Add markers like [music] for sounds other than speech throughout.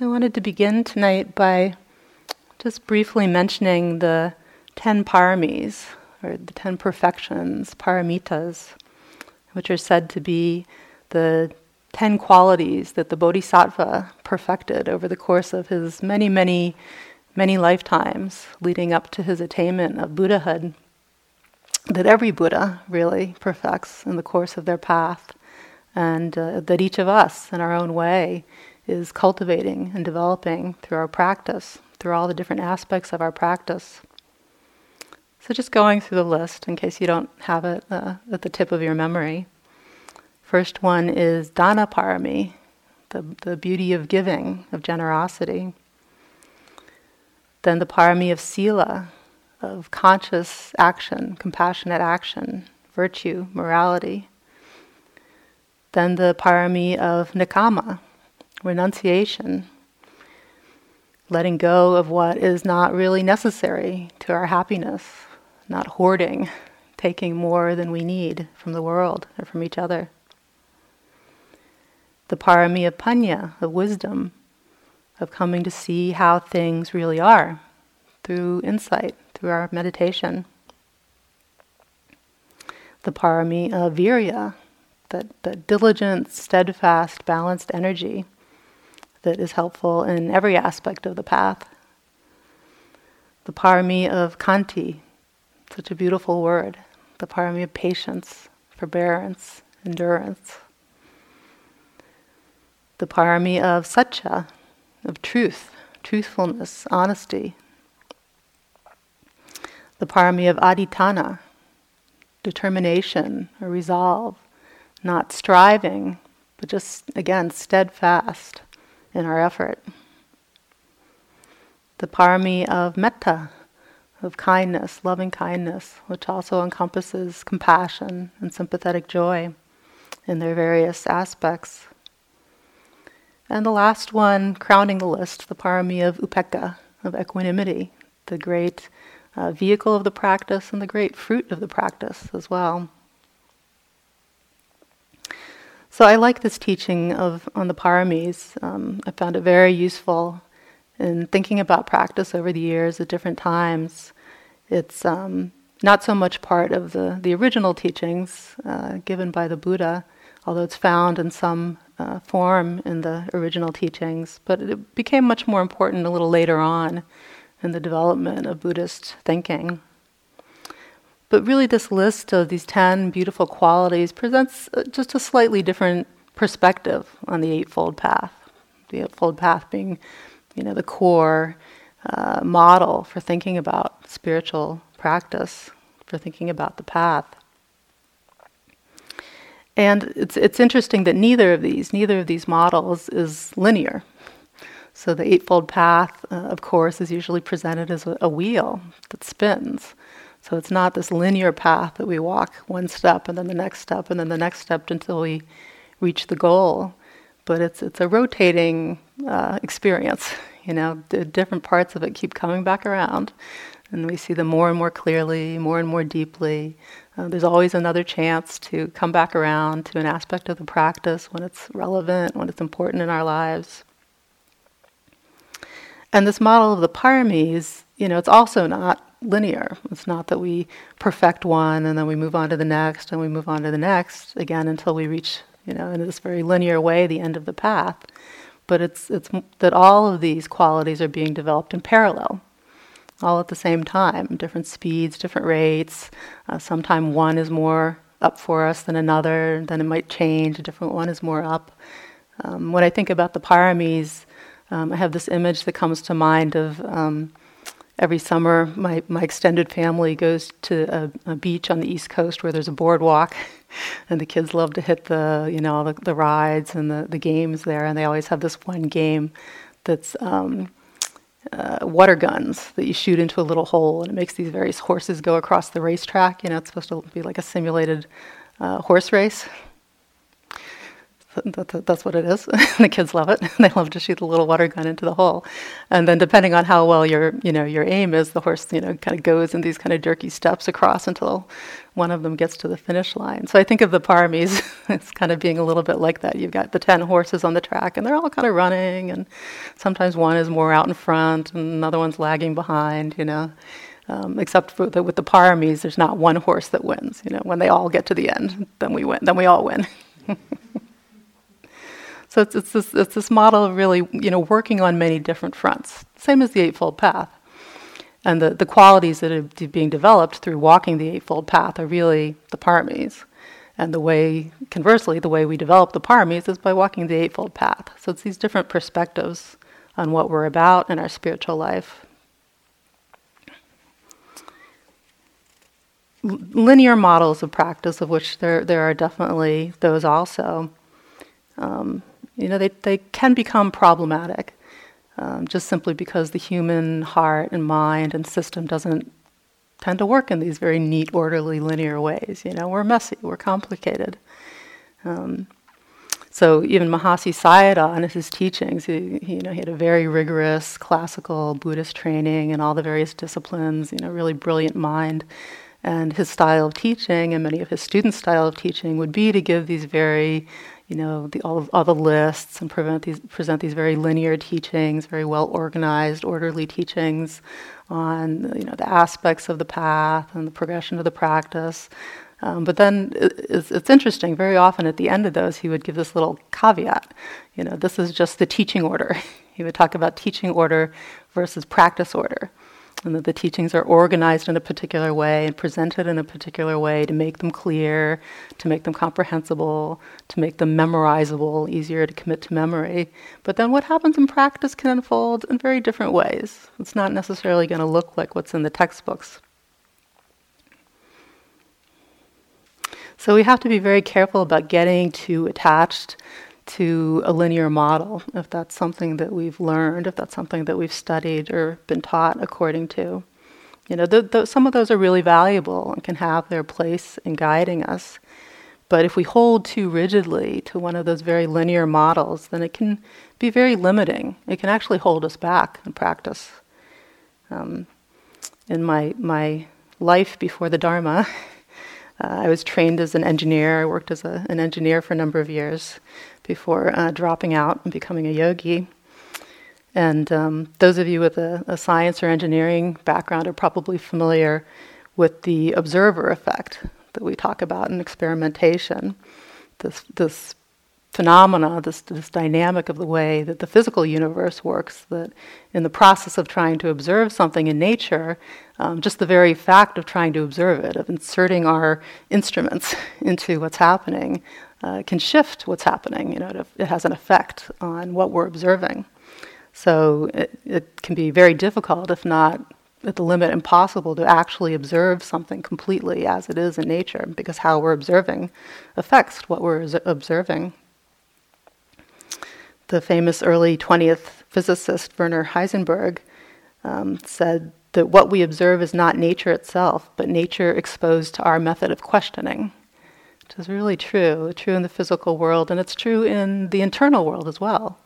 I wanted to begin tonight by just briefly mentioning the ten paramis, or the ten perfections, paramitas, which are said to be the ten qualities that the Bodhisattva perfected over the course of his many, many, many lifetimes leading up to his attainment of Buddhahood. That every Buddha really perfects in the course of their path, and uh, that each of us, in our own way, is cultivating and developing through our practice, through all the different aspects of our practice. So, just going through the list in case you don't have it uh, at the tip of your memory. First one is Dana Parami, the, the beauty of giving, of generosity. Then the Parami of Sila, of conscious action, compassionate action, virtue, morality. Then the Parami of Nekkhamma, renunciation, letting go of what is not really necessary to our happiness, not hoarding, [laughs] taking more than we need from the world or from each other. The parami of panya, of wisdom, of coming to see how things really are through insight, through our meditation. The parami of virya, that, that diligent, steadfast, balanced energy that is helpful in every aspect of the path. The parami of khanti, such a beautiful word, the parami of patience, forbearance, endurance. The parami of satya, of truth, truthfulness, honesty. The parami of adhitthana, determination or resolve, not striving, but just again steadfast in our effort. The parami of metta, of kindness, loving kindness, which also encompasses compassion and sympathetic joy in their various aspects. And the last one, crowning the list, the parami of upekkha, of equanimity, the great uh, vehicle of the practice and the great fruit of the practice as well. So I like this teaching of on the paramis. Um, I found it very useful in thinking about practice over the years at different times. It's um, not so much part of the, the original teachings uh, given by the Buddha, although it's found in some uh, form in the original teachings, but it became much more important a little later on in the development of Buddhist thinking. But really, this list of these 10 beautiful qualities presents uh, just a slightly different perspective on the Eightfold Path. The Eightfold Path being, you know, the core uh, model for thinking about spiritual practice, for thinking about the path. And it's, it's interesting that neither of these, neither of these models is linear. So the Eightfold Path, uh, of course, is usually presented as a, a wheel that spins. So it's not this linear path that we walk one step and then the next step and then the next step until we reach the goal. But it's it's a rotating uh, experience. You know, the different parts of it keep coming back around, and we see them more and more clearly, more and more deeply. Uh, there's always another chance to come back around to an aspect of the practice when it's relevant, when it's important in our lives. And this model of the paramis, you know, it's also not linear. It's not that we perfect one and then we move on to the next and we move on to the next again until we reach, you know, in this very linear way the end of the path. But it's it's that all of these qualities are being developed in parallel, all at the same time, different speeds, different rates. Uh, Sometimes one is more up for us than another. Then it might change. A different one is more up. Um, when I think about the paramis, um, I have this image that comes to mind of um, every summer, my, my extended family goes to a, a, beach on the East Coast where there's a boardwalk, [laughs] and the kids love to hit the you know the, the rides and the, the games there, and they always have this one game that's um, uh, water guns that you shoot into a little hole, and it makes these various horses go across the racetrack. You know, it's supposed to be like a simulated uh, horse race. That's what it is. [laughs] the kids love it. [laughs] they love to shoot the little water gun into the hole. And then depending on how well your, you know, your aim is, the horse, you know, kind of goes in these kind of jerky steps across until one of them gets to the finish line. So I think of the Paramis [laughs] as kind of being a little bit like that. You've got the 10 horses on the track and they're all kind of running and sometimes one is more out in front and another one's lagging behind, you know. Um, except for the, with the Paramis, there's not one horse that wins. You know, when they all get to the end, then we win. Then we all win. So it's, it's, this, it's this model of really, you know, working on many different fronts. Same as the Eightfold Path. And the, the qualities that are being developed through walking the Eightfold Path are really the paramis. And the way, conversely, the way we develop the paramis is by walking the Eightfold Path. So it's these different perspectives on what we're about in our spiritual life. linear models of practice, of which there there are definitely those also. Um, you know, they they can become problematic, um, just simply because the human heart and mind and system doesn't tend to work in these very neat, orderly, linear ways. You know, we're messy, we're complicated. Um, so even Mahasi Sayadaw in his teachings, he, he, you know, he had a very rigorous classical Buddhist training and all the various disciplines. You know, really brilliant mind. And his style of teaching, and many of his students' style of teaching, would be to give these very, you know, the, all, all the lists and present these, present these very linear teachings, very well organized, orderly teachings on, you know, the aspects of the path and the progression of the practice. Um, but then it's, it's, interesting, very often at the end of those, he would give this little caveat. You know, this is just the teaching order. [laughs] he would talk about teaching order versus practice order and that the teachings are organized in a particular way and presented in a particular way to make them clear, to make them comprehensible, to make them memorizable, easier to commit to memory. But then what happens in practice can unfold in very different ways. It's not necessarily going to look like what's in the textbooks. So we have to be very careful about getting too attached to a linear model, if that's something that we've learned, if that's something that we've studied or been taught according to. You know, th- th- some of those are really valuable and can have their place in guiding us. But if we hold too rigidly to one of those very linear models, then it can be very limiting. It can actually hold us back in practice. Um, in my, my life before the Dharma, [laughs] uh, I was trained as an engineer. I worked as a, an engineer for a number of years before uh, dropping out and becoming a yogi. And um, those of you with a, a, science or engineering background are probably familiar with the observer effect that we talk about in experimentation. This, this phenomena, this, this dynamic of the way that the physical universe works, that in the process of trying to observe something in nature, um, just the very fact of trying to observe it, of inserting our instruments [laughs] into what's happening, uh, can shift what's happening. You know, it, it, has an effect on what we're observing. So it, it can be very difficult, if not at the limit impossible, to actually observe something completely as it is in nature, because how we're observing affects what we're observing. The famous early 20th physicist Werner Heisenberg um, said that what we observe is not nature itself, but nature exposed to our method of questioning which is really true, true in the physical world, and it's true in the internal world as well.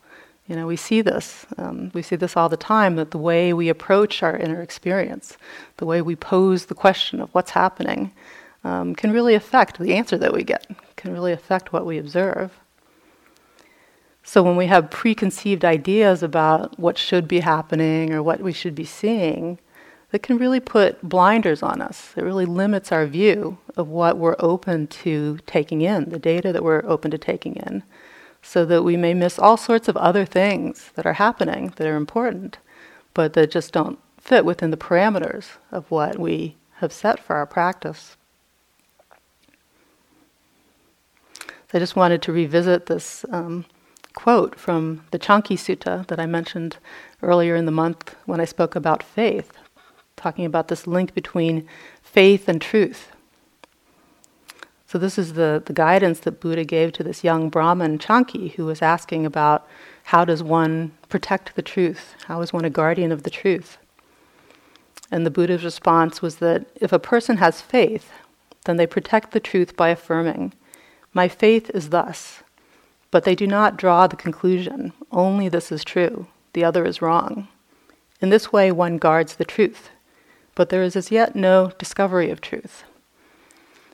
You know, we see this. Um, we see this all the time that the way we approach our inner experience, the way we pose the question of what's happening, um, can really affect the answer that we get, can really affect what we observe. So when we have preconceived ideas about what should be happening or what we should be seeing, that can really put blinders on us. It really limits our view of what we're open to taking in, the data that we're open to taking in, so that we may miss all sorts of other things that are happening that are important, but that just don't fit within the parameters of what we have set for our practice. So I just wanted to revisit this um, quote from the Chanki Sutta that I mentioned earlier in the month when I spoke about faith talking about this link between faith and truth. So, this is the, the guidance that Buddha gave to this young Brahmin Chanki who was asking about how does one protect the truth? How is one a guardian of the truth? And the Buddha's response was that if a person has faith, then they protect the truth by affirming, My faith is thus. But they do not draw the conclusion only this is true, the other is wrong. In this way, one guards the truth, but there is as yet no discovery of truth.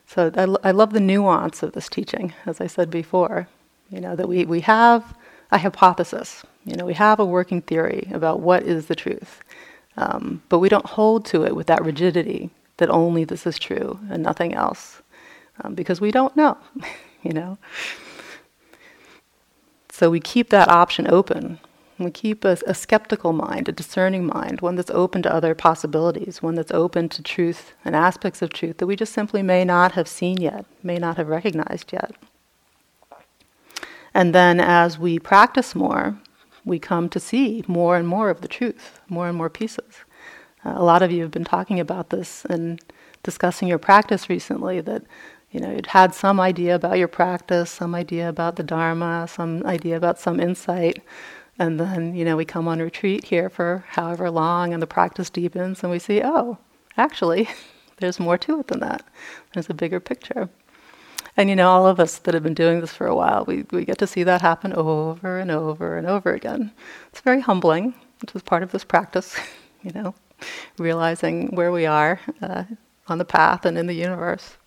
So I, love the nuance of this teaching, as I said before. You know, that we, we have a hypothesis, you know, we have a working theory about what is the truth, um, but we don't hold to it with that rigidity that only this is true and nothing else, um, because we don't know, [laughs] you know. So we keep that option open we keep a, a, skeptical mind, a discerning mind, one that's open to other possibilities, one that's open to truth and aspects of truth that we just simply may not have seen yet, may not have recognized yet. And then as we practice more, we come to see more and more of the truth, more and more pieces. Uh, a lot of you have been talking about this and discussing your practice recently that you know, you'd had some idea about your practice, some idea about the Dharma, some idea about some insight, and then, you know, we come on retreat here for however long and the practice deepens and we see, oh, actually, [laughs] there's more to it than that. There's a bigger picture. And, you know, all of us that have been doing this for a while, we, we get to see that happen over and over and over again. It's very humbling, which is part of this practice, [laughs] you know, realizing where we are uh, on the path and in the universe.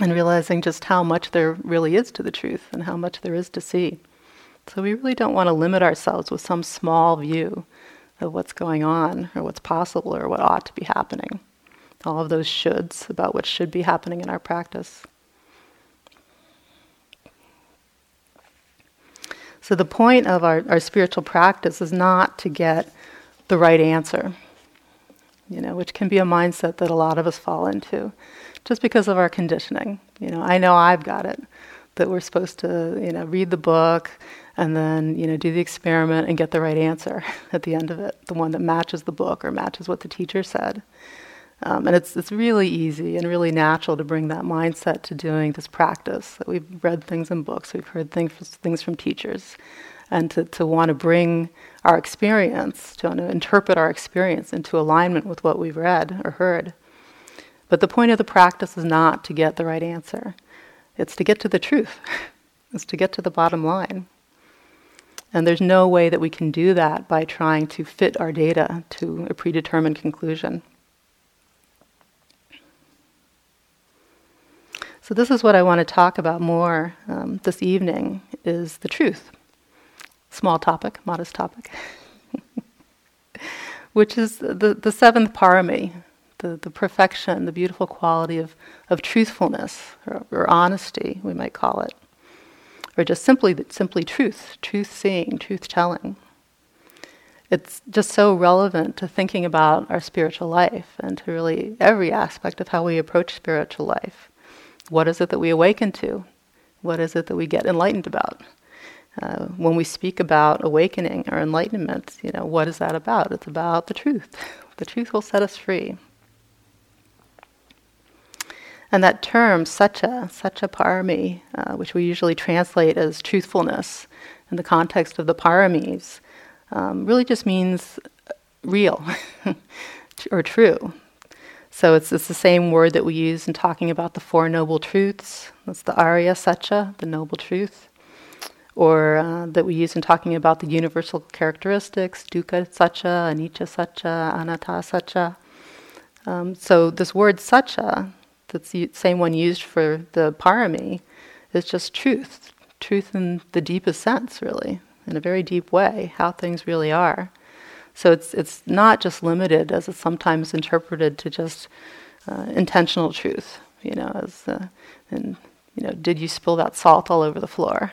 And realizing just how much there really is to the truth and how much there is to see. So we really don't want to limit ourselves with some small view of what's going on or what's possible or what ought to be happening. All of those shoulds about what should be happening in our practice. So the point of our, our spiritual practice is not to get the right answer, you know, which can be a mindset that a lot of us fall into just because of our conditioning. You know, I know I've got it, that we're supposed to, you know, read the book, and then you know do the experiment and get the right answer [laughs] at the end of it, the one that matches the book or matches what the teacher said. Um, and it's it's really easy and really natural to bring that mindset to doing this practice. That we've read things in books, we've heard things things from teachers, and to, to want to bring our experience, to interpret our experience into alignment with what we've read or heard. But the point of the practice is not to get the right answer; it's to get to the truth. [laughs] it's to get to the bottom line. And there's no way that we can do that by trying to fit our data to a predetermined conclusion. So this is what I want to talk about more um, this evening is the truth. Small topic, modest topic. [laughs] Which is the, the seventh parami, the, the perfection, the beautiful quality of, of truthfulness or, or honesty, we might call it or just simply simply truth, truth seeing, truth telling. It's just so relevant to thinking about our spiritual life and to really every aspect of how we approach spiritual life. What is it that we awaken to? What is it that we get enlightened about? Uh, when we speak about awakening or enlightenment, you know, what is that about? It's about the truth. [laughs] The truth will set us free. And that term, satcha, satcha parami, uh, which we usually translate as truthfulness in the context of the paramis, um, really just means real [laughs] or true. So it's, it's the same word that we use in talking about the Four Noble Truths. That's the Arya Satcha, the Noble Truth. Or uh, that we use in talking about the universal characteristics, Dukkha Satcha, Anicca Satcha, Anatta Satcha. Um, so this word Satcha that's the same one used for the parami, is just truth. Truth in the deepest sense, really, in a very deep way, how things really are. So it's it's not just limited as it's sometimes interpreted to just uh, intentional truth. You know, as uh, and you know, did you spill that salt all over the floor,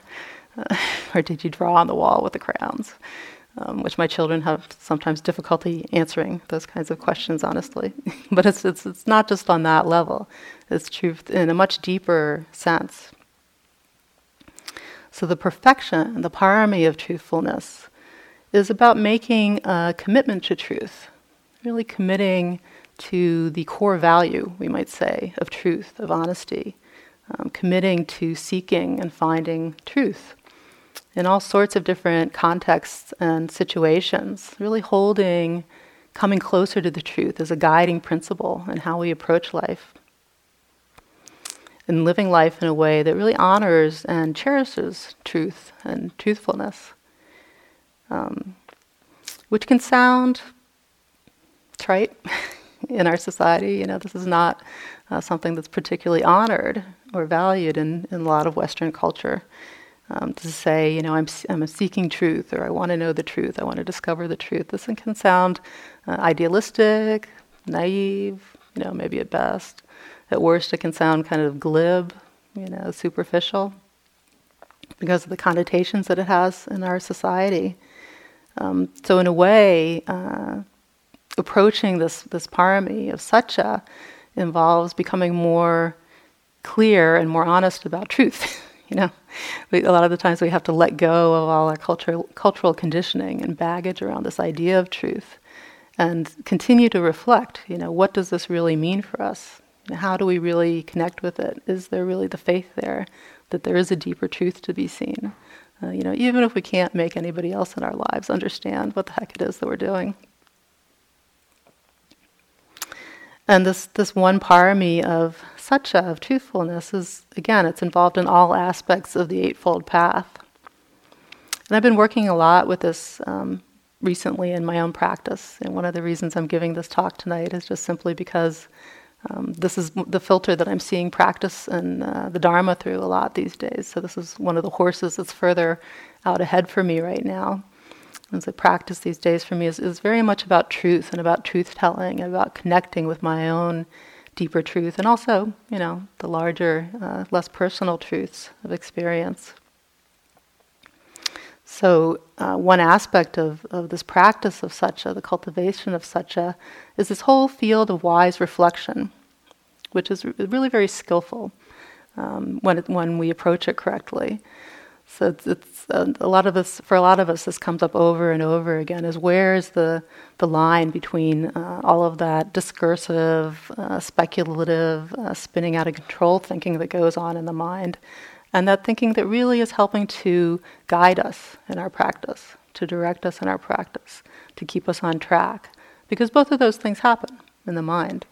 [sighs] or did you draw on the wall with the crayons? um, which my children have sometimes difficulty answering those kinds of questions, honestly. [laughs] but it's, it's, it's not just on that level, it's truth in a much deeper sense. So, the perfection, the parami of truthfulness, is about making a commitment to truth, really committing to the core value, we might say, of truth, of honesty, um, committing to seeking and finding truth in all sorts of different contexts and situations, really holding coming closer to the truth as a guiding principle in how we approach life. And living life in a way that really honors and cherishes truth and truthfulness, um, which can sound trite [laughs] in our society. You know, this is not uh, something that's particularly honored or valued in, in a lot of Western culture. Um, to say, you know, I'm, I'm seeking truth or I want to know the truth, I want to discover the truth. This can sound uh, idealistic, naive, you know, maybe at best. At worst, it can sound kind of glib, you know, superficial because of the connotations that it has in our society. Um, so, in a way, uh, approaching this, this parami of satya involves becoming more clear and more honest about truth. [laughs] you know, we, a lot of the times we have to let go of all our cultural cultural conditioning and baggage around this idea of truth, and continue to reflect. You know, what does this really mean for us? How do we really connect with it? Is there really the faith there that there is a deeper truth to be seen? Uh, you know, even if we can't make anybody else in our lives understand what the heck it is that we're doing. And this, this one parami of satya, of truthfulness, is again, it's involved in all aspects of the Eightfold Path. And I've been working a lot with this um, recently in my own practice. And one of the reasons I'm giving this talk tonight is just simply because um, this is the filter that I'm seeing practice and uh, the Dharma through a lot these days. So this is one of the horses that's further out ahead for me right now. As I practice these days for me is, is very much about truth and about truth telling and about connecting with my own deeper truth and also, you know, the larger, uh, less personal truths of experience. So, uh, one aspect of, of this practice of satya, the cultivation of satya, is this whole field of wise reflection, which is really very skillful um, when, it, when we approach it correctly. So it's, it's uh, a lot of us, for a lot of us, this comes up over and over again. Is where is the the line between uh, all of that discursive, uh, speculative, uh, spinning out of control thinking that goes on in the mind, and that thinking that really is helping to guide us in our practice, to direct us in our practice, to keep us on track. Because both of those things happen in the mind.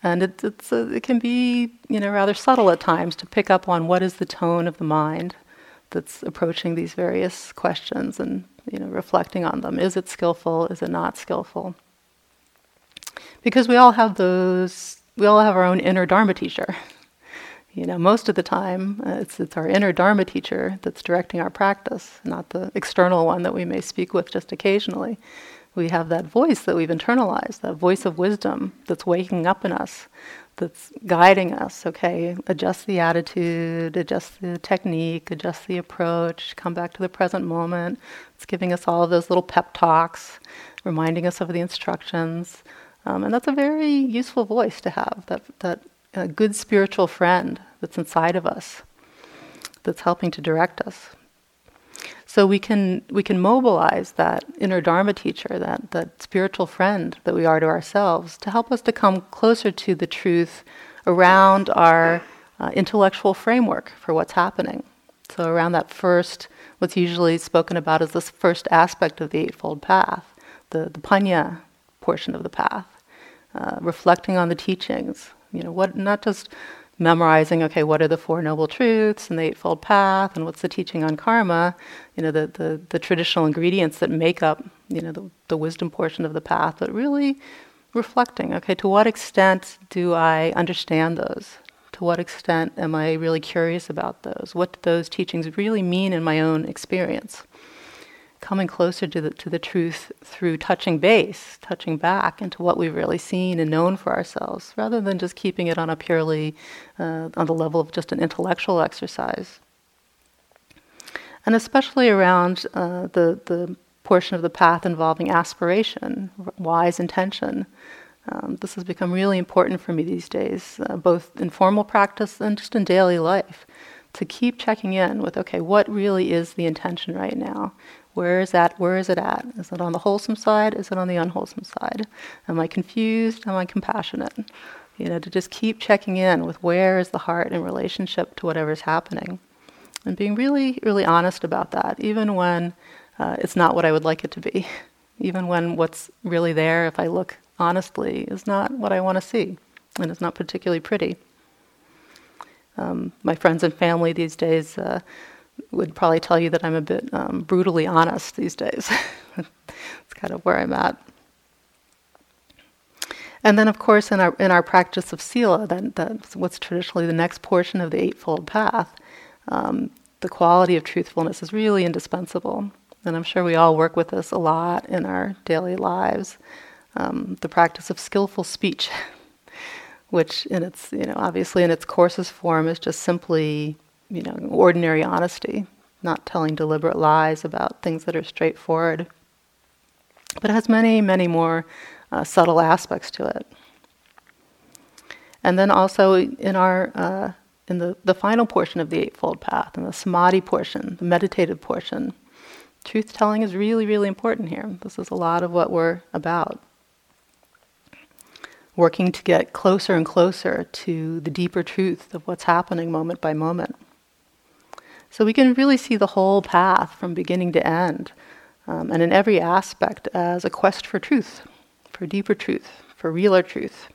And it, it's a, it can be you know, rather subtle at times to pick up on what is the tone of the mind that's approaching these various questions and you know, reflecting on them. Is it skillful? Is it not skillful? Because we all have those, we all have our own inner Dharma teacher. [laughs] You know, most of the time, uh, it's, it's our inner Dharma teacher that's directing our practice, not the external one that we may speak with just occasionally. We have that voice that we've internalized, that voice of wisdom that's waking up in us, that's guiding us. Okay, adjust the attitude, adjust the technique, adjust the approach, come back to the present moment. It's giving us all of those little pep talks, reminding us of the instructions. Um, and that's a very useful voice to have, that, that a good spiritual friend that's inside of us that's helping to direct us. So we can we can mobilize that inner Dharma teacher, that, that spiritual friend that we are to ourselves, to help us to come closer to the truth around our uh, intellectual framework for what's happening. So around that first, what's usually spoken about as this first aspect of the Eightfold Path, the, the Panya portion of the path, uh, reflecting on the teachings. You know, what not just memorizing, okay, what are the Four Noble Truths and the Eightfold Path and what's the teaching on karma, you know, the, the, the traditional ingredients that make up, you know, the, the wisdom portion of the path, but really reflecting, okay, to what extent do I understand those? To what extent am I really curious about those? What do those teachings really mean in my own experience? Coming closer to the, to the truth through touching base, touching back into what we've really seen and known for ourselves, rather than just keeping it on a purely, uh, on the level of just an intellectual exercise. And especially around uh, the, the portion of the path involving aspiration, wise intention. Um, this has become really important for me these days, uh, both in formal practice and just in daily life, to keep checking in with okay, what really is the intention right now? Where is that? Where is it at? Is it on the wholesome side? Is it on the unwholesome side? Am I confused? Am I compassionate? You know, to just keep checking in with where is the heart in relationship to whatever's happening, and being really, really honest about that, even when uh, it's not what I would like it to be, [laughs] even when what's really there, if I look honestly, is not what I want to see, and it's not particularly pretty. Um, my friends and family these days uh, would probably tell you that I'm a bit um, brutally honest these days. [laughs] it's kind of where I'm at. And then, of course, in our in our practice of sila, that, that's what's traditionally the next portion of the Eightfold Path. Um, the quality of truthfulness is really indispensable, and I'm sure we all work with this a lot in our daily lives. Um, the practice of skillful speech, [laughs] which, in its you know obviously in its coarsest form, is just simply you know ordinary honesty, not telling deliberate lies about things that are straightforward. But it has many, many more uh, subtle aspects to it. And then also in our uh, in the, the final portion of the Eightfold Path, in the samadhi portion, the meditative portion, truth telling is really, really important here. This is a lot of what we're about. Working to get closer and closer to the deeper truth of what's happening moment by moment. So we can really see the whole path from beginning to end, um, and in every aspect as a quest for truth for deeper truth, for realer truth.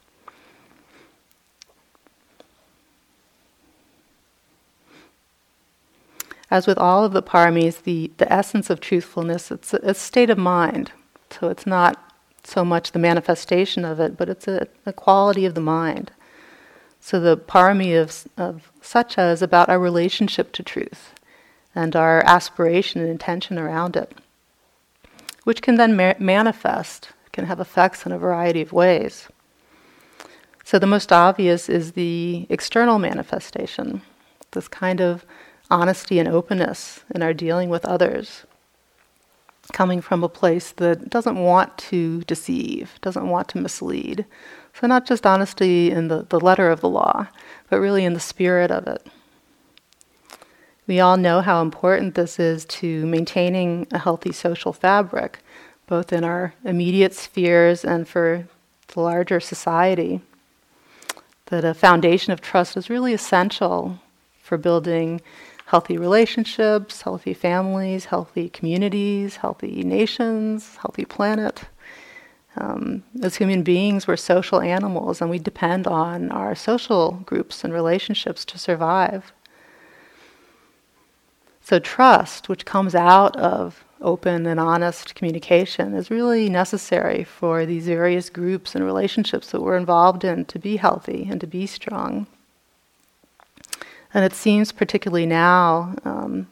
As with all of the paramis, the, the essence of truthfulness, it's a, a state of mind. So it's not so much the manifestation of it, but it's a, a quality of the mind. So the parami of, of Satya as about our relationship to truth and our aspiration and intention around it, which can then ma- manifest can have effects in a variety of ways. So, the most obvious is the external manifestation, this kind of honesty and openness in our dealing with others, coming from a place that doesn't want to deceive, doesn't want to mislead. So, not just honesty in the, the letter of the law, but really in the spirit of it. We all know how important this is to maintaining a healthy social fabric both in our immediate spheres and for the larger society. That a foundation of trust is really essential for building healthy relationships, healthy families, healthy communities, healthy nations, healthy planet. Um, as human beings, we're social animals and we depend on our social groups and relationships to survive. So, trust, which comes out of open and honest communication is really necessary for these various groups and relationships that we're involved in to be healthy and to be strong. And it seems, particularly now, um,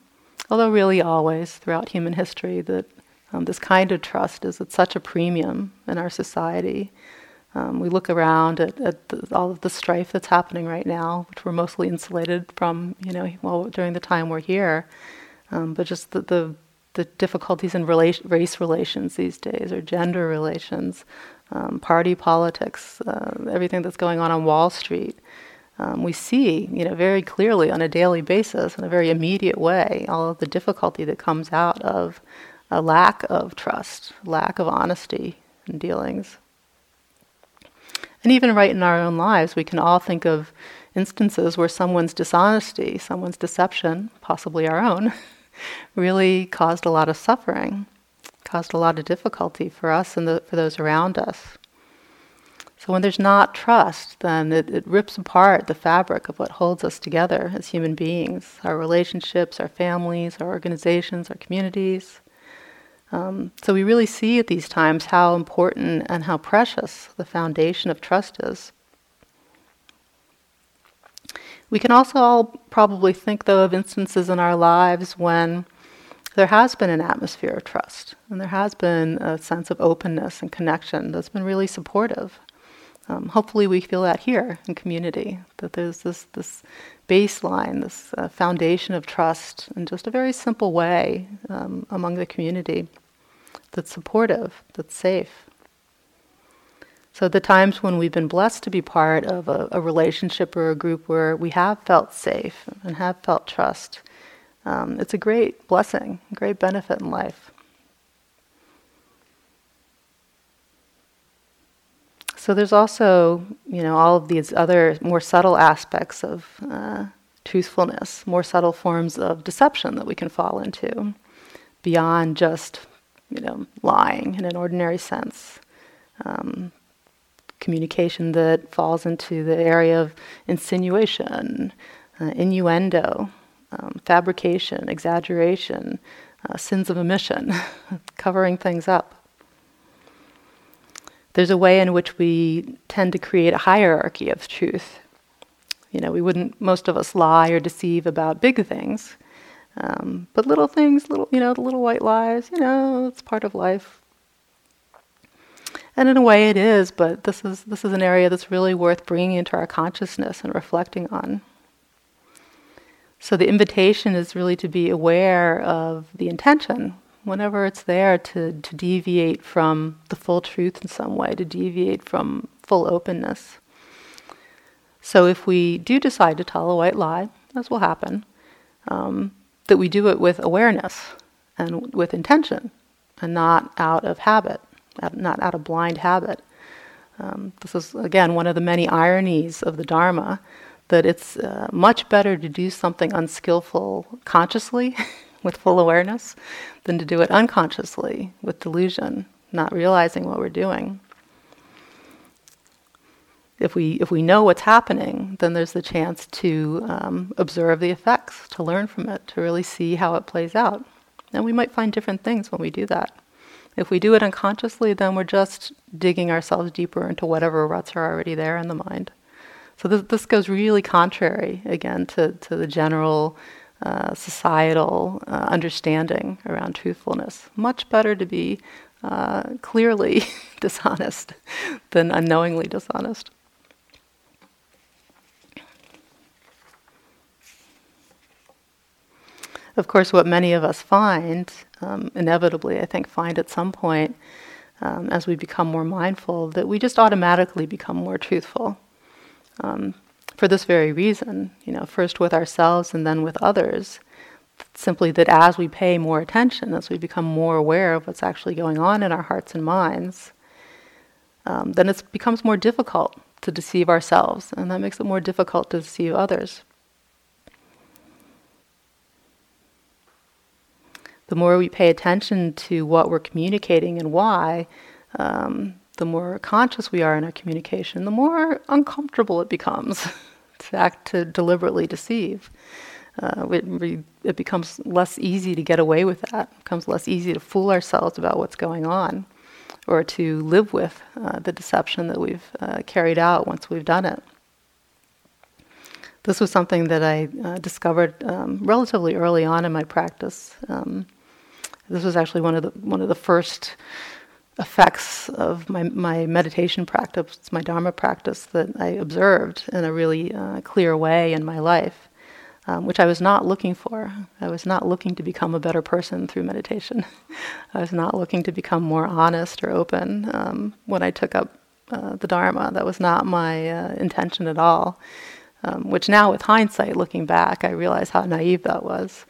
although really always throughout human history, that um, this kind of trust is at such a premium in our society. Um, we look around at, at the, all of the strife that's happening right now, which we're mostly insulated from, you know, well, during the time we're here. Um, but just the, the the difficulties in race relations these days, or gender relations, um, party politics, uh, everything that's going on on Wall Street. Um, we see, you know, very clearly on a daily basis, in a very immediate way, all of the difficulty that comes out of a lack of trust, lack of honesty in dealings. And even right in our own lives, we can all think of instances where someone's dishonesty, someone's deception, possibly our own, [laughs] really caused a lot of suffering, caused a lot of difficulty for us and the, for those around us. So when there's not trust, then it, it rips apart the fabric of what holds us together as human beings, our relationships, our families, our organizations, our communities. Um, so we really see at these times how important and how precious the foundation of trust is. We can also all probably think, though, of instances in our lives when there has been an atmosphere of trust and there has been a sense of openness and connection that's been really supportive. Um, hopefully, we feel that here in community, that there's this, this baseline, this uh, foundation of trust in just a very simple way um, among the community that's supportive, that's safe. So, the times when we've been blessed to be part of a, a relationship or a group where we have felt safe and have felt trust, um, it's a great blessing, a great benefit in life. So, there's also, you know, all of these other more subtle aspects of uh, truthfulness, more subtle forms of deception that we can fall into beyond just, you know, lying in an ordinary sense. Um, communication that falls into the area of insinuation, uh, innuendo, um, fabrication, exaggeration, uh, sins of omission, [laughs] covering things up. There's a way in which we tend to create a hierarchy of truth. You know, we wouldn't, most of us lie or deceive about big things, um, but little things, little, you know, the little white lies, you know, it's part of life. And in a way it is, but this is, this is an area that's really worth bringing into our consciousness and reflecting on. So the invitation is really to be aware of the intention whenever it's there to, to deviate from the full truth in some way, to deviate from full openness. So if we do decide to tell a white lie, as will happen, um, that we do it with awareness and with intention and not out of habit, not out of blind habit. Um, this is, again, one of the many ironies of the Dharma that it's uh, much better to do something unskillful consciously [laughs] with full awareness than to do it unconsciously with delusion, not realizing what we're doing. If we, if we know what's happening, then there's the chance to um, observe the effects, to learn from it, to really see how it plays out. And we might find different things when we do that. If we do it unconsciously, then we're just digging ourselves deeper into whatever ruts are already there in the mind. So this, this goes really contrary, again, to, to the general uh, societal uh, understanding around truthfulness. Much better to be uh, clearly [laughs] dishonest than unknowingly dishonest. Of course, what many of us find, um, inevitably, I think, find at some point um, as we become more mindful, that we just automatically become more truthful. Um, for this very reason, you know, first with ourselves and then with others. Simply that as we pay more attention, as we become more aware of what's actually going on in our hearts and minds, um, then it becomes more difficult to deceive ourselves, and that makes it more difficult to deceive others. The more we pay attention to what we're communicating and why, um, the more conscious we are in our communication, the more uncomfortable it becomes. [laughs] to act to deliberately deceive. Uh, it, it, becomes less easy to get away with that. It becomes less easy to fool ourselves about what's going on or to live with uh, the deception that we've uh, carried out once we've done it. This was something that I uh, discovered um, relatively early on in my practice. Um, this was actually one of the one of the first effects of my, my meditation practice, my Dharma practice, that I observed in a really uh, clear way in my life, um, which I was not looking for. I was not looking to become a better person through meditation. [laughs] I was not looking to become more honest or open um, when I took up uh, the Dharma. That was not my uh, intention at all. Um, which now, with hindsight, looking back, I realize how naive that was.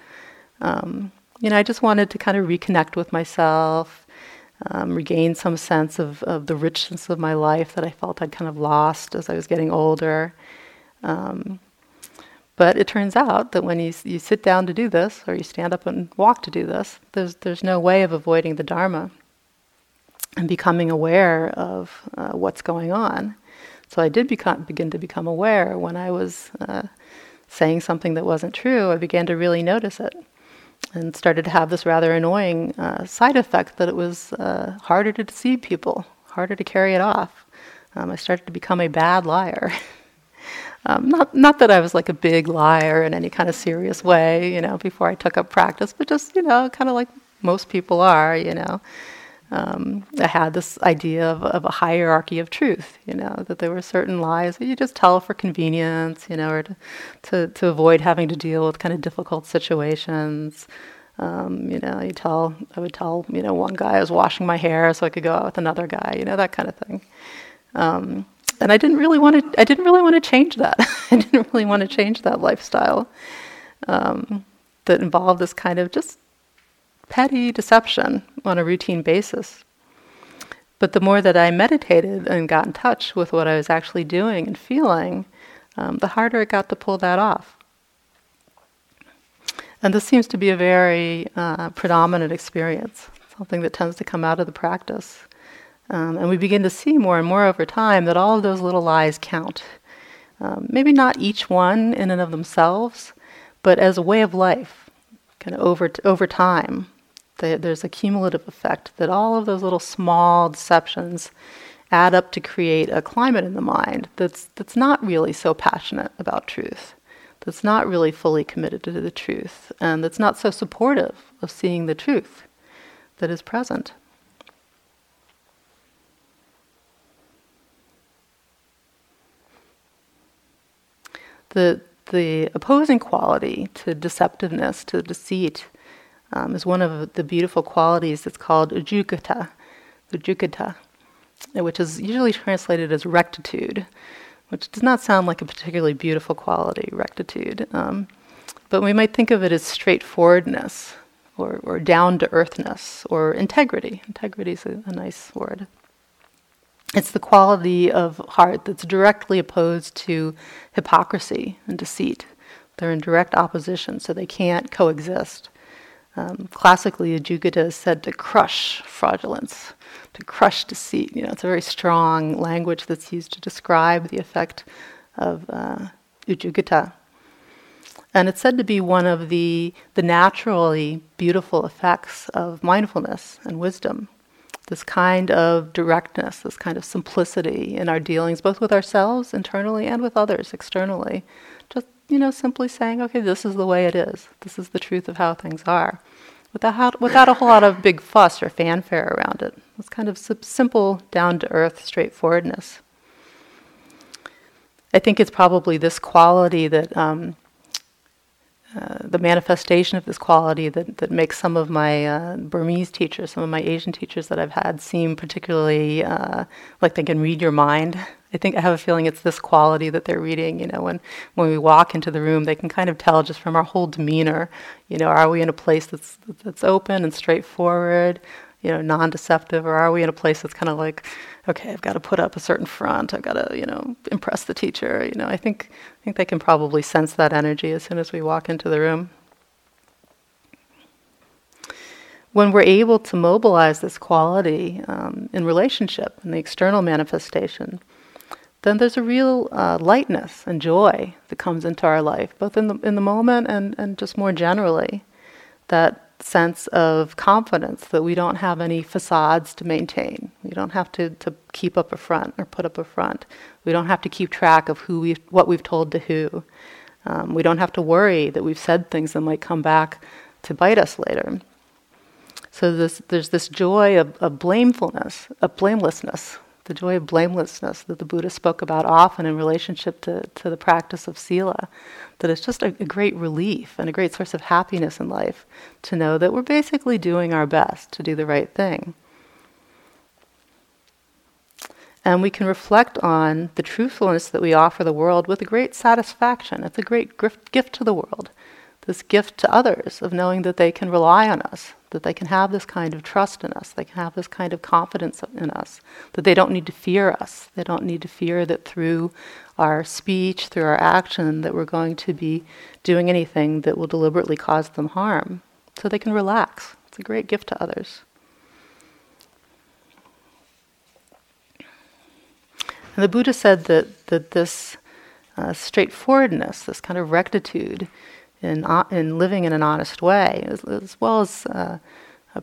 Um, you know, I just wanted to kind of reconnect with myself, um, regain some sense of, of the richness of my life that I felt I'd kind of lost as I was getting older. Um, but it turns out that when you, you sit down to do this, or you stand up and walk to do this, there's, there's no way of avoiding the Dharma and becoming aware of uh, what's going on. So I did become, begin to become aware when I was uh, saying something that wasn't true, I began to really notice it and started to have this rather annoying uh, side effect that it was uh, harder to deceive people, harder to carry it off. Um, I started to become a bad liar. [laughs] um, not not that I was like a big liar in any kind of serious way, you know, before I took up practice, but just you know, kind of like most people are, you know. Um, I had this idea of, of, a hierarchy of truth, you know, that there were certain lies that you just tell for convenience, you know, or to, to, to avoid having to deal with kind of difficult situations. Um, you know, you tell, I would tell, you know, one guy I was washing my hair so I could go out with another guy, you know, that kind of thing. Um, and I didn't really want to, I didn't really want to change that. [laughs] I didn't really want to change that lifestyle um, that involved this kind of just petty deception on a routine basis. But the more that I meditated and got in touch with what I was actually doing and feeling, um, the harder it got to pull that off. And this seems to be a very uh, predominant experience, something that tends to come out of the practice. Um, and we begin to see more and more over time that all of those little lies count. Um, maybe not each one in and of themselves, but as a way of life, kind of over t- over time. There's a cumulative effect that all of those little small deceptions add up to create a climate in the mind that's that's not really so passionate about truth, that's not really fully committed to the truth, and that's not so supportive of seeing the truth that is present. The the opposing quality to deceptiveness, to deceit, um, is one of the beautiful qualities that's called ujugata, ujugata, which is usually translated as rectitude, which does not sound like a particularly beautiful quality, rectitude. Um, but we might think of it as straightforwardness or, or down to earthness or integrity. Integrity is a, a nice word. It's the quality of heart that's directly opposed to hypocrisy and deceit. They're in direct opposition, so they can't coexist. Um, classically, Ujugata is said to crush fraudulence, to crush deceit. You know, it's a very strong language that's used to describe the effect of uh, Ujugata. And it's said to be one of the, the naturally beautiful effects of mindfulness and wisdom. This kind of directness, this kind of simplicity in our dealings, both with ourselves internally and with others externally. You know, simply saying, okay, this is the way it is. This is the truth of how things are. Without, without a whole lot of big fuss or fanfare around it. It's kind of simple, down to earth straightforwardness. I think it's probably this quality that um, uh, the manifestation of this quality that, that makes some of my uh, Burmese teachers, some of my Asian teachers that I've had, seem particularly uh, like they can read your mind. I think I have a feeling it's this quality that they're reading. You know, when when we walk into the room, they can kind of tell just from our whole demeanor. You know, are we in a place that's that's open and straightforward? You know, non-deceptive, or are we in a place that's kind of like okay, I've got to put up a certain front. I've got to, you know, impress the teacher. You know, I think I think they can probably sense that energy as soon as we walk into the room. When we're able to mobilize this quality um, in relationship, in the external manifestation, then there's a real uh, lightness and joy that comes into our life, both in the in the moment and, and just more generally. That sense of confidence that we don't have any facades to maintain. We don't have to, to keep up a front or put up a front. We don't have to keep track of who we what we've told to who. Um, we don't have to worry that we've said things that might come back to bite us later. So this, there's this joy of, of blamefulness, of blamelessness, the joy of blamelessness that the Buddha spoke about often in relationship to, to the practice of sila that it's just a, a great relief and a great source of happiness in life to know that we're basically doing our best to do the right thing. And we can reflect on the truthfulness that we offer the world with a great satisfaction. It's a great gift, gift to the world, this gift to others of knowing that they can rely on us, that they can have this kind of trust in us, they can have this kind of confidence in us, that they don't need to fear us. They don't need to fear that through our speech, through our action, that we're going to be doing anything that will deliberately cause them harm. So they can relax. It's a great gift to others. And the Buddha said that, that this uh, straightforwardness, this kind of rectitude, in, uh, in living in an honest way, as, as well as uh,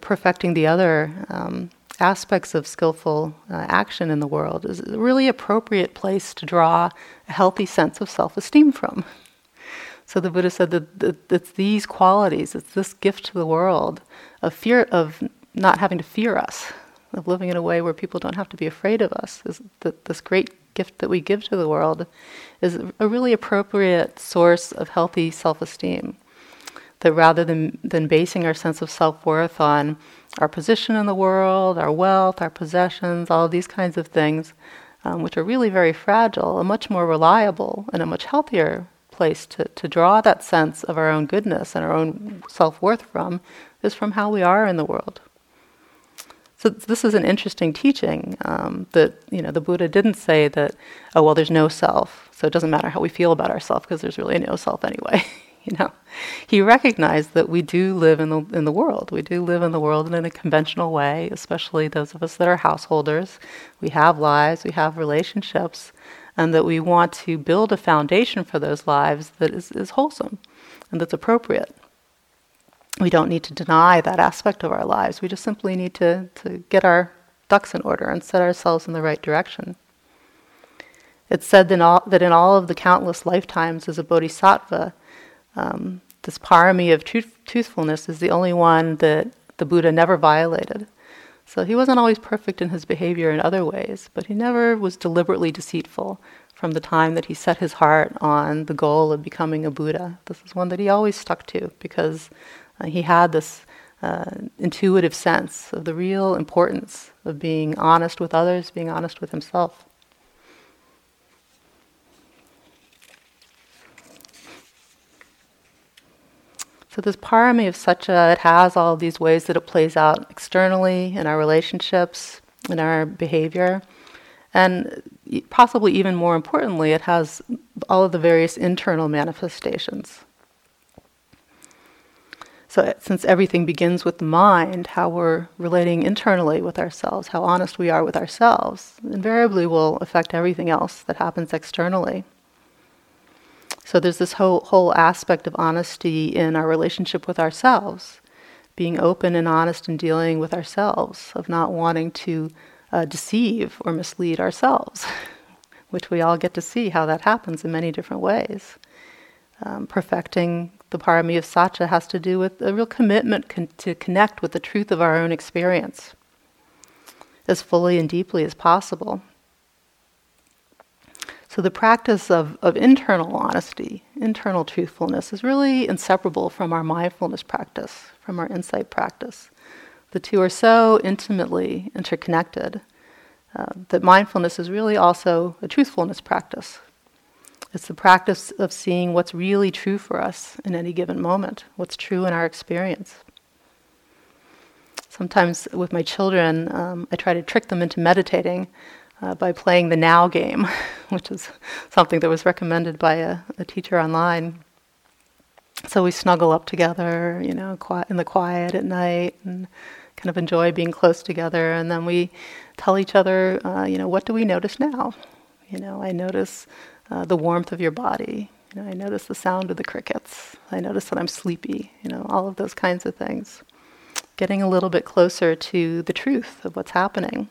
perfecting the other um, aspects of skillful uh, action in the world, is a really appropriate place to draw a healthy sense of self esteem from. So the Buddha said that, that it's these qualities, it's this gift to the world of fear of not having to fear us, of living in a way where people don't have to be afraid of us, is that this great gift that we give to the world is a really appropriate source of healthy self esteem. That rather than, than basing our sense of self worth on our position in the world, our wealth, our possessions, all these kinds of things, um, which are really very fragile, a much more reliable and a much healthier place to, to draw that sense of our own goodness and our own self worth from is from how we are in the world. So this is an interesting teaching um, that you know the Buddha didn't say that oh well there's no self so it doesn't matter how we feel about ourselves because there's really no self anyway [laughs] you know he recognized that we do live in the in the world we do live in the world and in a conventional way especially those of us that are householders we have lives we have relationships and that we want to build a foundation for those lives that is, is wholesome and that's appropriate. We don't need to deny that aspect of our lives. We just simply need to, to get our ducks in order and set ourselves in the right direction. It's said that, all, that in all of the countless lifetimes as a bodhisattva, um, this parami of truth, truthfulness is the only one that the Buddha never violated. So he wasn't always perfect in his behavior in other ways, but he never was deliberately deceitful from the time that he set his heart on the goal of becoming a Buddha. This is one that he always stuck to because uh, he had this uh, intuitive sense of the real importance of being honest with others, being honest with himself. So this parami of satya, it has all these ways that it plays out externally in our relationships, in our behavior, and possibly even more importantly, it has all of the various internal manifestations. So, uh, since everything begins with the mind, how we're relating internally with ourselves, how honest we are with ourselves, invariably will affect everything else that happens externally. So there's this whole, whole aspect of honesty in our relationship with ourselves, being open and honest in dealing with ourselves, of not wanting to uh, deceive or mislead ourselves, [laughs] which we all get to see how that happens in many different ways. Um, perfecting the parami of satya has to do with a real commitment con- to connect with the truth of our own experience as fully and deeply as possible. So the practice of, of internal honesty, internal truthfulness, is really inseparable from our mindfulness practice, from our insight practice. The two are so intimately interconnected uh, that mindfulness is really also a truthfulness practice. It's the practice of seeing what's really true for us in any given moment, what's true in our experience. Sometimes with my children, um, I try to trick them into meditating uh, by playing the now game, [laughs] which is something that was recommended by a, a, teacher online. So we snuggle up together, you know, in the quiet at night, and kind of enjoy being close together. And then we tell each other, uh, you know, what do we notice now? You know, I notice uh, the warmth of your body. You know, I notice the sound of the crickets. I notice that I'm sleepy. You know, all of those kinds of things. Getting a little bit closer to the truth of what's happening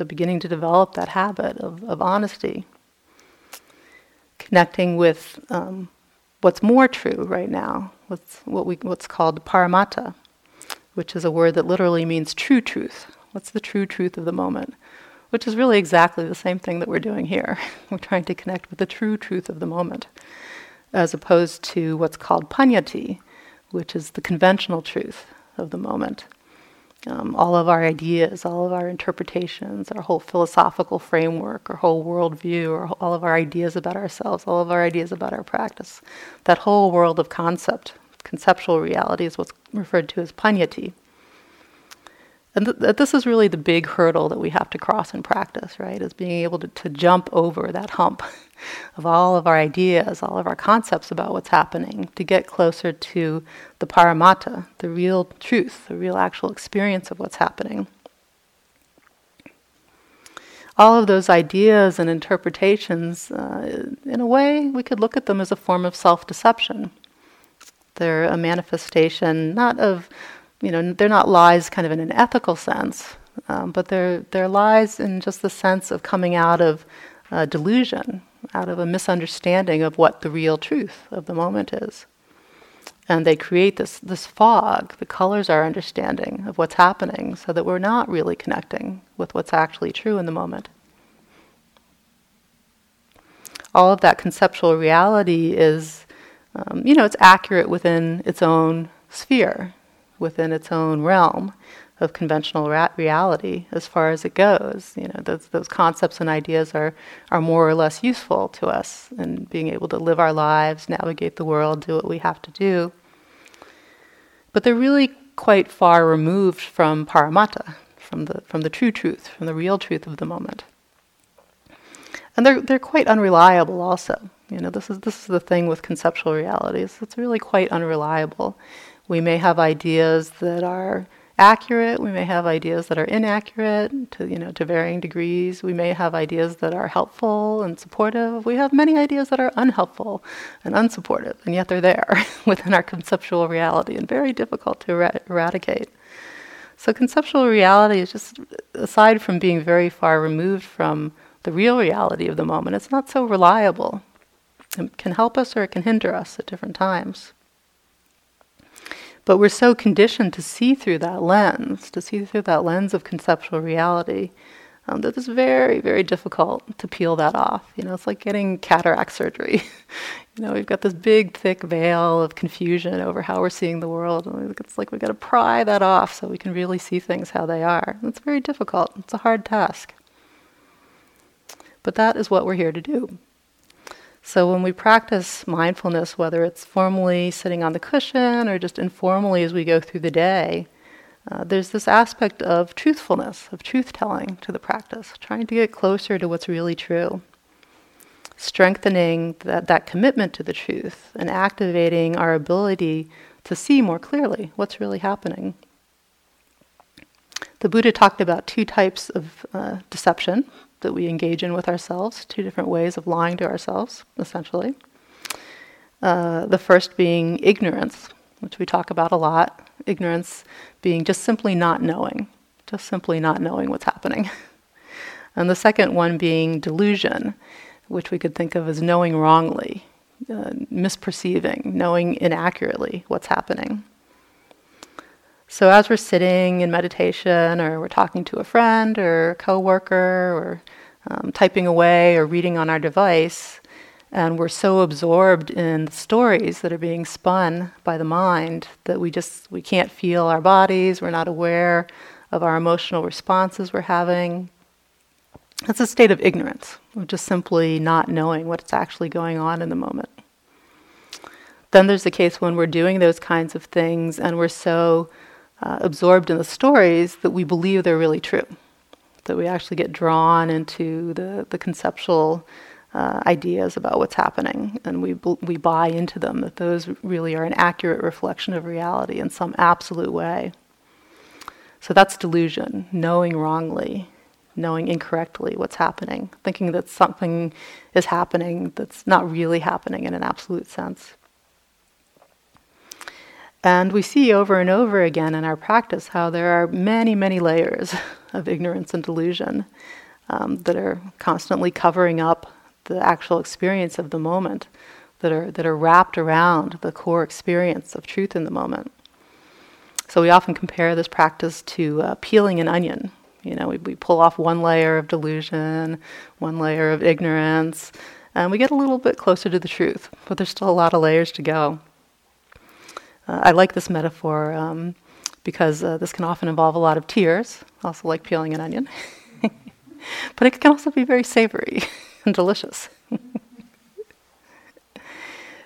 so beginning to develop that habit of, of honesty, connecting with um, what's more true right now, what's what we what's called paramattha, which is a word that literally means true truth. What's the true truth of the moment? Which is really exactly the same thing that we're doing here. [laughs] we're trying to connect with the true truth of the moment, as opposed to what's called pannyati, which is the conventional truth of the moment um, all of our ideas, all of our interpretations, our whole philosophical framework, our whole worldview, or all of our ideas about ourselves, all of our ideas about our practice. That whole world of concept, conceptual reality, is what's referred to as pannyati. And th- this is really the big hurdle that we have to cross in practice, right? Is being able to, to jump over that hump [laughs] of all of our ideas, all of our concepts about what's happening, to get closer to the paramattha, the real truth, the real actual experience of what's happening. All of those ideas and interpretations, uh, in a way, we could look at them as a form of self deception. They're a manifestation not of, you know, they're not lies kind of in an ethical sense, um, but they're, they're lies in just the sense of coming out of uh, delusion, out of a misunderstanding of what the real truth of the moment is. And they create this, this fog that colors our understanding of what's happening so that we're not really connecting with what's actually true in the moment. All of that conceptual reality is, um, you know, it's accurate within its own sphere, within its own realm of conventional ra- reality as far as it goes. You know, those, those concepts and ideas are, are more or less useful to us in being able to live our lives, navigate the world, do what we have to do. But they're really quite far removed from paramattha, from the, from the true truth, from the real truth of the moment. And they're, they're quite unreliable also. You know, this is, this is the thing with conceptual realities. It's really quite unreliable. We may have ideas that are accurate. We may have ideas that are inaccurate to you know to varying degrees. We may have ideas that are helpful and supportive. We have many ideas that are unhelpful and unsupportive, and yet they're there [laughs] within our conceptual reality and very difficult to er- eradicate. So conceptual reality is just aside from being very far removed from the real reality of the moment, it's not so reliable. It can help us or it can hinder us at different times. But we're so conditioned to see through that lens, to see through that lens of conceptual reality, um, that it's very, very difficult to peel that off. You know, it's like getting cataract surgery. [laughs] you know, we've got this big, thick veil of confusion over how we're seeing the world, and it's like we've got to pry that off so we can really see things how they are. It's very difficult. It's a hard task. But that is what we're here to do. So when we practice mindfulness, whether it's formally sitting on the cushion or just informally as we go through the day, uh, there's this aspect of truthfulness, of truth telling to the practice, trying to get closer to what's really true, strengthening that, that commitment to the truth, and activating our ability to see more clearly what's really happening. The Buddha talked about two types of uh, deception that we engage in with ourselves, two different ways of lying to ourselves, essentially. Uh, the first being ignorance, which we talk about a lot. Ignorance being just simply not knowing, just simply not knowing what's happening. [laughs] and the second one being delusion, which we could think of as knowing wrongly, uh, misperceiving, knowing inaccurately what's happening. So as we're sitting in meditation, or we're talking to a friend or a coworker, or um, typing away or reading on our device, and we're so absorbed in the stories that are being spun by the mind that we just we can't feel our bodies. We're not aware of our emotional responses we're having. That's a state of ignorance, of just simply not knowing what's actually going on in the moment. Then there's the case when we're doing those kinds of things and we're so uh, absorbed in the stories that we believe they're really true, that we actually get drawn into the, the conceptual uh, ideas about what's happening, and we we buy into them that those really are an accurate reflection of reality in some absolute way. So that's delusion, knowing wrongly, knowing incorrectly what's happening, thinking that something is happening that's not really happening in an absolute sense. And we see over and over again in our practice how there are many, many layers [laughs] of ignorance and delusion um, that are constantly covering up the actual experience of the moment, that are, that are wrapped around the core experience of truth in the moment. So we often compare this practice to uh, peeling an onion. You know, we, we pull off one layer of delusion, one layer of ignorance, and we get a little bit closer to the truth, but there's still a lot of layers to go. Uh, I like this metaphor um, because uh, this can often involve a lot of tears, also like peeling an onion. [laughs] but it can also be very savory [laughs] and delicious. [laughs]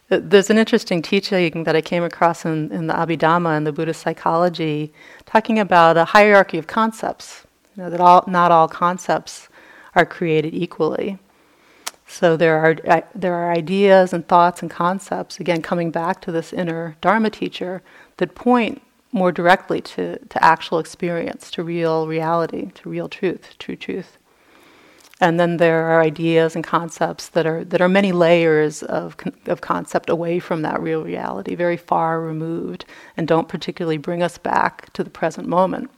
There's an interesting teaching that I came across in, in the Abhidhamma and the Buddhist psychology, talking about a hierarchy of concepts. You know, that all, not all concepts are created equally. So there are there are ideas and thoughts and concepts again coming back to this inner Dharma teacher that point more directly to, to actual experience, to real reality, to real truth, true truth. And then there are ideas and concepts that are that are many layers of of concept away from that real reality, very far removed, and don't particularly bring us back to the present moment.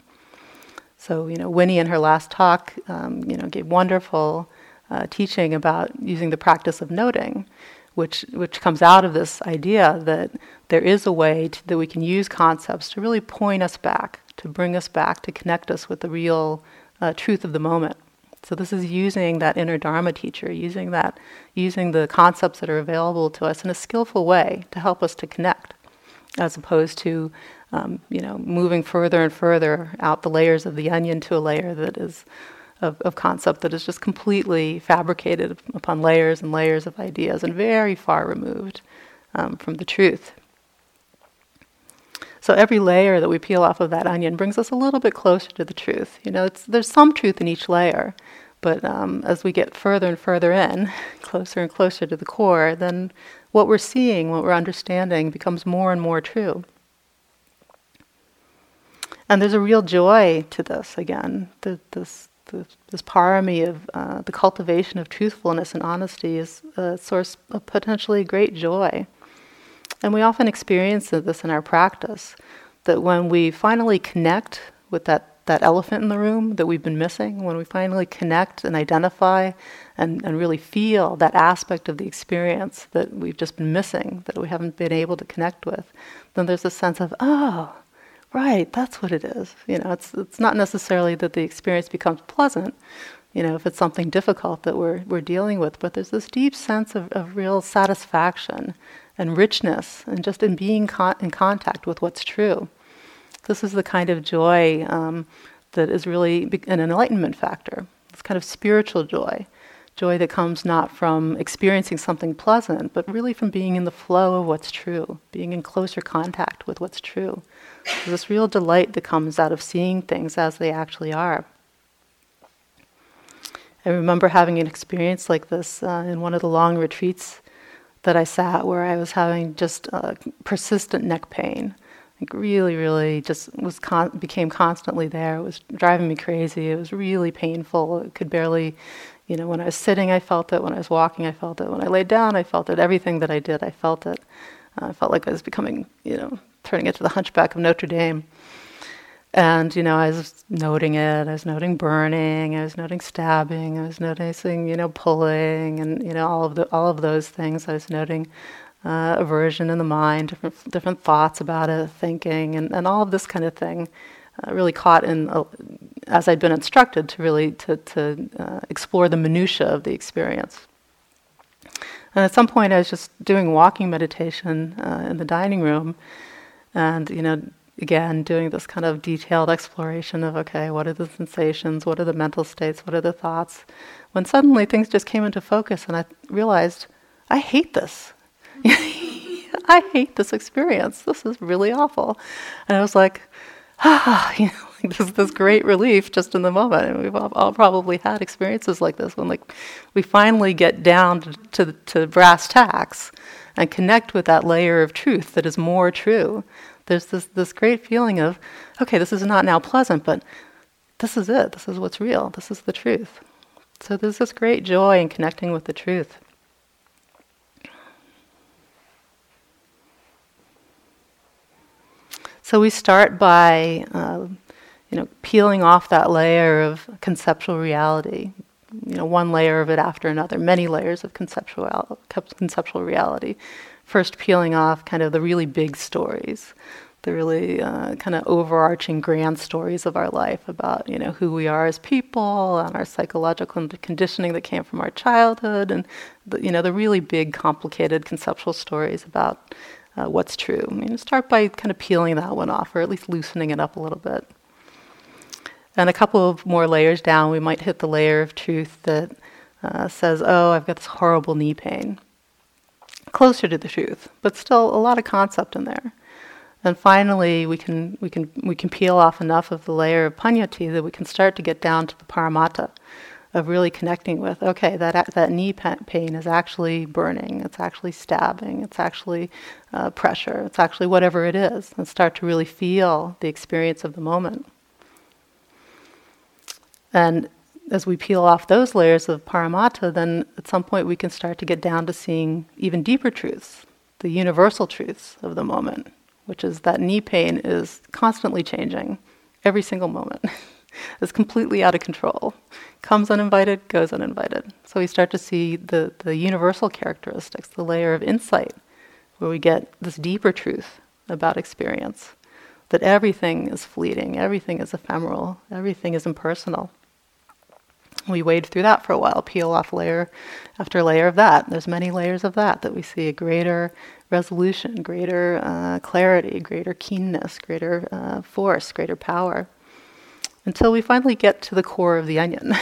So you know, Winnie in her last talk, um, you know, gave wonderful uh, teaching about using the practice of noting, which which comes out of this idea that there is a way to, that we can use concepts to really point us back, to bring us back, to connect us with the real uh, truth of the moment. So this is using that inner Dharma teacher, using that, using the concepts that are available to us in a skillful way to help us to connect, as opposed to, um, you know, moving further and further out the layers of the onion to a layer that is of, of concept that is just completely fabricated upon layers and layers of ideas and very far removed um, from the truth. So every layer that we peel off of that onion brings us a little bit closer to the truth. You know, there's some truth in each layer, but um, as we get further and further in, [laughs] closer and closer to the core, then what we're seeing, what we're understanding, becomes more and more true. And there's a real joy to this, again. The, this, this parami of uh, the cultivation of truthfulness and honesty is a source of potentially great joy. And we often experience this in our practice that when we finally connect with that, that elephant in the room that we've been missing, when we finally connect and identify and, and really feel that aspect of the experience that we've just been missing, that we haven't been able to connect with, then there's a sense of, oh, right, that's what it is. You know, it's it's not necessarily that the experience becomes pleasant, you know, if it's something difficult that we're we're dealing with, but there's this deep sense of, of real satisfaction and richness and just in being con- in contact with what's true. This is the kind of joy um, that is really an enlightenment factor. It's kind of spiritual joy joy that comes not from experiencing something pleasant, but really from being in the flow of what's true, being in closer contact with what's true. There's this real delight that comes out of seeing things as they actually are. I remember having an experience like this uh, in one of the long retreats that I sat where I was having just uh, persistent neck pain. Like really, really, just was con- became constantly there. It was driving me crazy. It was really painful. It could barely you know, when I was sitting, I felt it. When I was walking, I felt it. When I laid down, I felt it. Everything that I did, I felt it. Uh, I felt like I was becoming, you know, turning it to the hunchback of Notre Dame. And, you know, I was noting it. I was noting burning. I was noting stabbing. I was noticing, you know, pulling and, you know, all of, the, all of those things. I was noting uh, aversion in the mind, different, different thoughts about it, thinking, and, and all of this kind of thing uh, really caught in, uh, as I'd been instructed, to really to, to uh, explore the minutia of the experience. And at some point, I was just doing walking meditation uh, in the dining room, and you know, again, doing this kind of detailed exploration of okay, what are the sensations, what are the mental states, what are the thoughts, when suddenly things just came into focus, and I realized I hate this. [laughs] I hate this experience. This is really awful. And I was like, ah, [laughs] you know, like this this great relief just in the moment. And we've all, all, probably had experiences like this when like we finally get down to, to to brass tacks and connect with that layer of truth that is more true. There's this this great feeling of, okay, this is not now pleasant, but this is it. This is what's real. This is the truth. So there's this great joy in connecting with the truth. So we start by, uh, you know, peeling off that layer of conceptual reality. You know, one layer of it after another, many layers of conceptual conceptual reality. First, peeling off kind of the really big stories, the really uh, kind of overarching grand stories of our life about you know who we are as people and our psychological conditioning that came from our childhood, and the, you know the really big, complicated conceptual stories about uh, what's true. I mean, start by kind of peeling that one off, or at least loosening it up a little bit. And a couple of more layers down, we might hit the layer of truth that uh, says, "Oh, I've got this horrible knee pain." Closer to the truth, but still a lot of concept in there. And finally, we can we can we can peel off enough of the layer of panyati that we can start to get down to the paramattha, of really connecting with okay that that knee pain is actually burning it's actually stabbing it's actually uh, pressure it's actually whatever it is and start to really feel the experience of the moment and as we peel off those layers of paramattha then at some point we can start to get down to seeing even deeper truths the universal truths of the moment which is that knee pain is constantly changing every single moment [laughs] is completely out of control. Comes uninvited, goes uninvited. So we start to see the, the universal characteristics, the layer of insight, where we get this deeper truth about experience that everything is fleeting, everything is ephemeral, everything is impersonal. We wade through that for a while, peel off layer after layer of that. There's many layers of that that we see a greater resolution, greater uh, clarity, greater keenness, greater uh, force, greater power until we finally get to the core of the onion.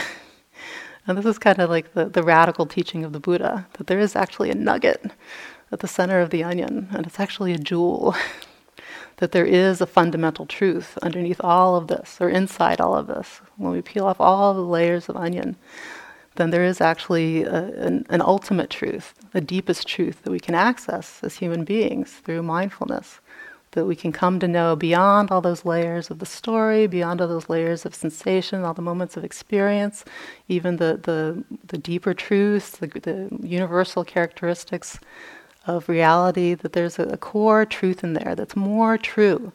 [laughs] and this is kind of like the, the radical teaching of the Buddha that there is actually a nugget at the center of the onion, and it's actually a jewel. [laughs] that there is a fundamental truth underneath all of this, or inside all of this. When we peel off all the layers of onion, then there is actually a, an, an ultimate truth, the deepest truth that we can access as human beings through mindfulness that we can come to know beyond all those layers of the story, beyond all those layers of sensation, all the moments of experience, even the, the, the deeper truths, the, the universal characteristics of reality, that there's a, core truth in there that's more true,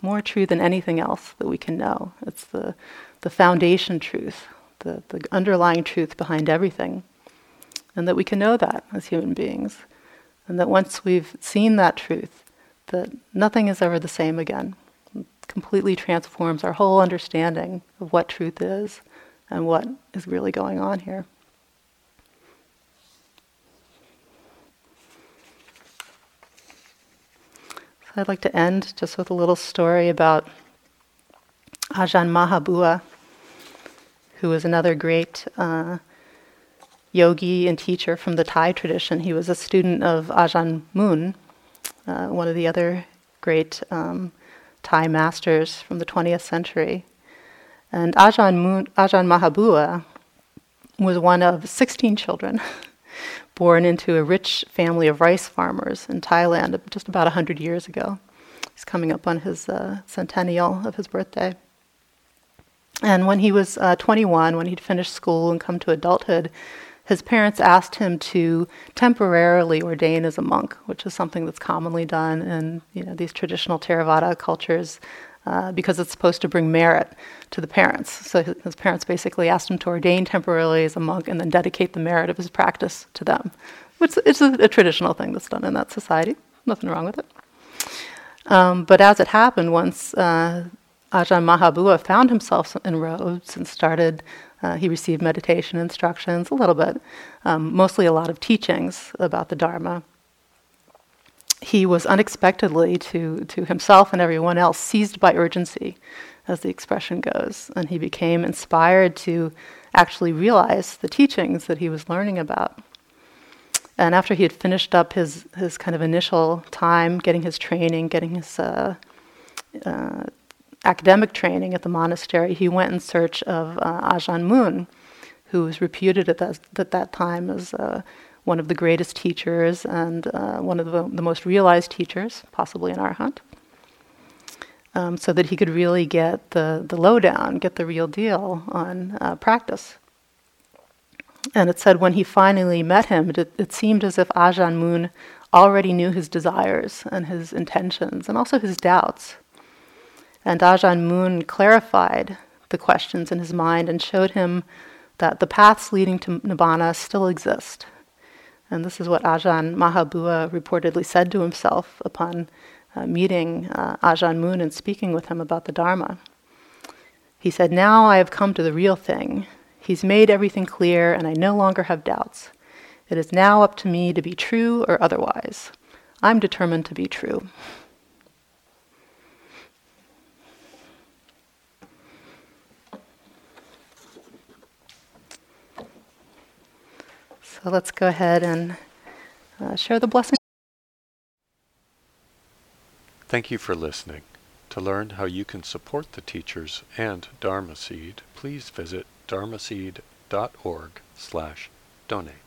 more true than anything else that we can know. It's the, the foundation truth, the, the underlying truth behind everything. And that we can know that as human beings. And that once we've seen that truth, that nothing is ever the same again. It completely transforms our whole understanding of what truth is and what is really going on here. So I'd like to end just with a little story about Ajahn Mahabua, who was another great uh, yogi and teacher from the Thai tradition. He was a student of Ajahn Mun, uh, one of the other great um, Thai masters from the 20th century. And Ajahn, Ajahn Mahabua was one of 16 children [laughs] born into a rich family of rice farmers in Thailand just about 100 years ago. He's coming up on his uh, centennial of his birthday. And when he was uh, 21, when he'd finished school and come to adulthood, his parents asked him to temporarily ordain as a monk, which is something that's commonly done in you know, these traditional Theravada cultures uh, because it's supposed to bring merit to the parents. So his parents basically asked him to ordain temporarily as a monk and then dedicate the merit of his practice to them. Which it's a, a traditional thing that's done in that society. Nothing wrong with it. Um, but as it happened, once uh, Ajahn Mahabua found himself in robes and started, uh, he received meditation instructions a little bit, um, mostly a lot of teachings about the Dharma. He was unexpectedly to, to himself and everyone else seized by urgency, as the expression goes, and he became inspired to actually realize the teachings that he was learning about. And after he had finished up his, his kind of initial time getting his training, getting his uh, uh, academic training at the monastery, he went in search of uh, Ajahn Mun, who was reputed at that, at that time as uh, one of the greatest teachers and uh, one of the, the, most realized teachers, possibly an arhat, um, so that he could really get the, the lowdown, get the real deal on uh, practice. And it said when he finally met him, it, it seemed as if Ajahn Mun already knew his desires and his intentions and also his doubts. And Ajahn Mun clarified the questions in his mind and showed him that the paths leading to Nibbana still exist. And this is what Ajahn Mahabua reportedly said to himself upon uh, meeting uh, Ajahn Mun and speaking with him about the Dharma. He said, Now I have come to the real thing. He's made everything clear, and I no longer have doubts. It is now up to me to be true or otherwise. I'm determined to be true. So let's go ahead and uh, share the blessing. Thank you for listening. To learn how you can support the teachers and Dharma Seed, please visit dharmaseed.org slash donate.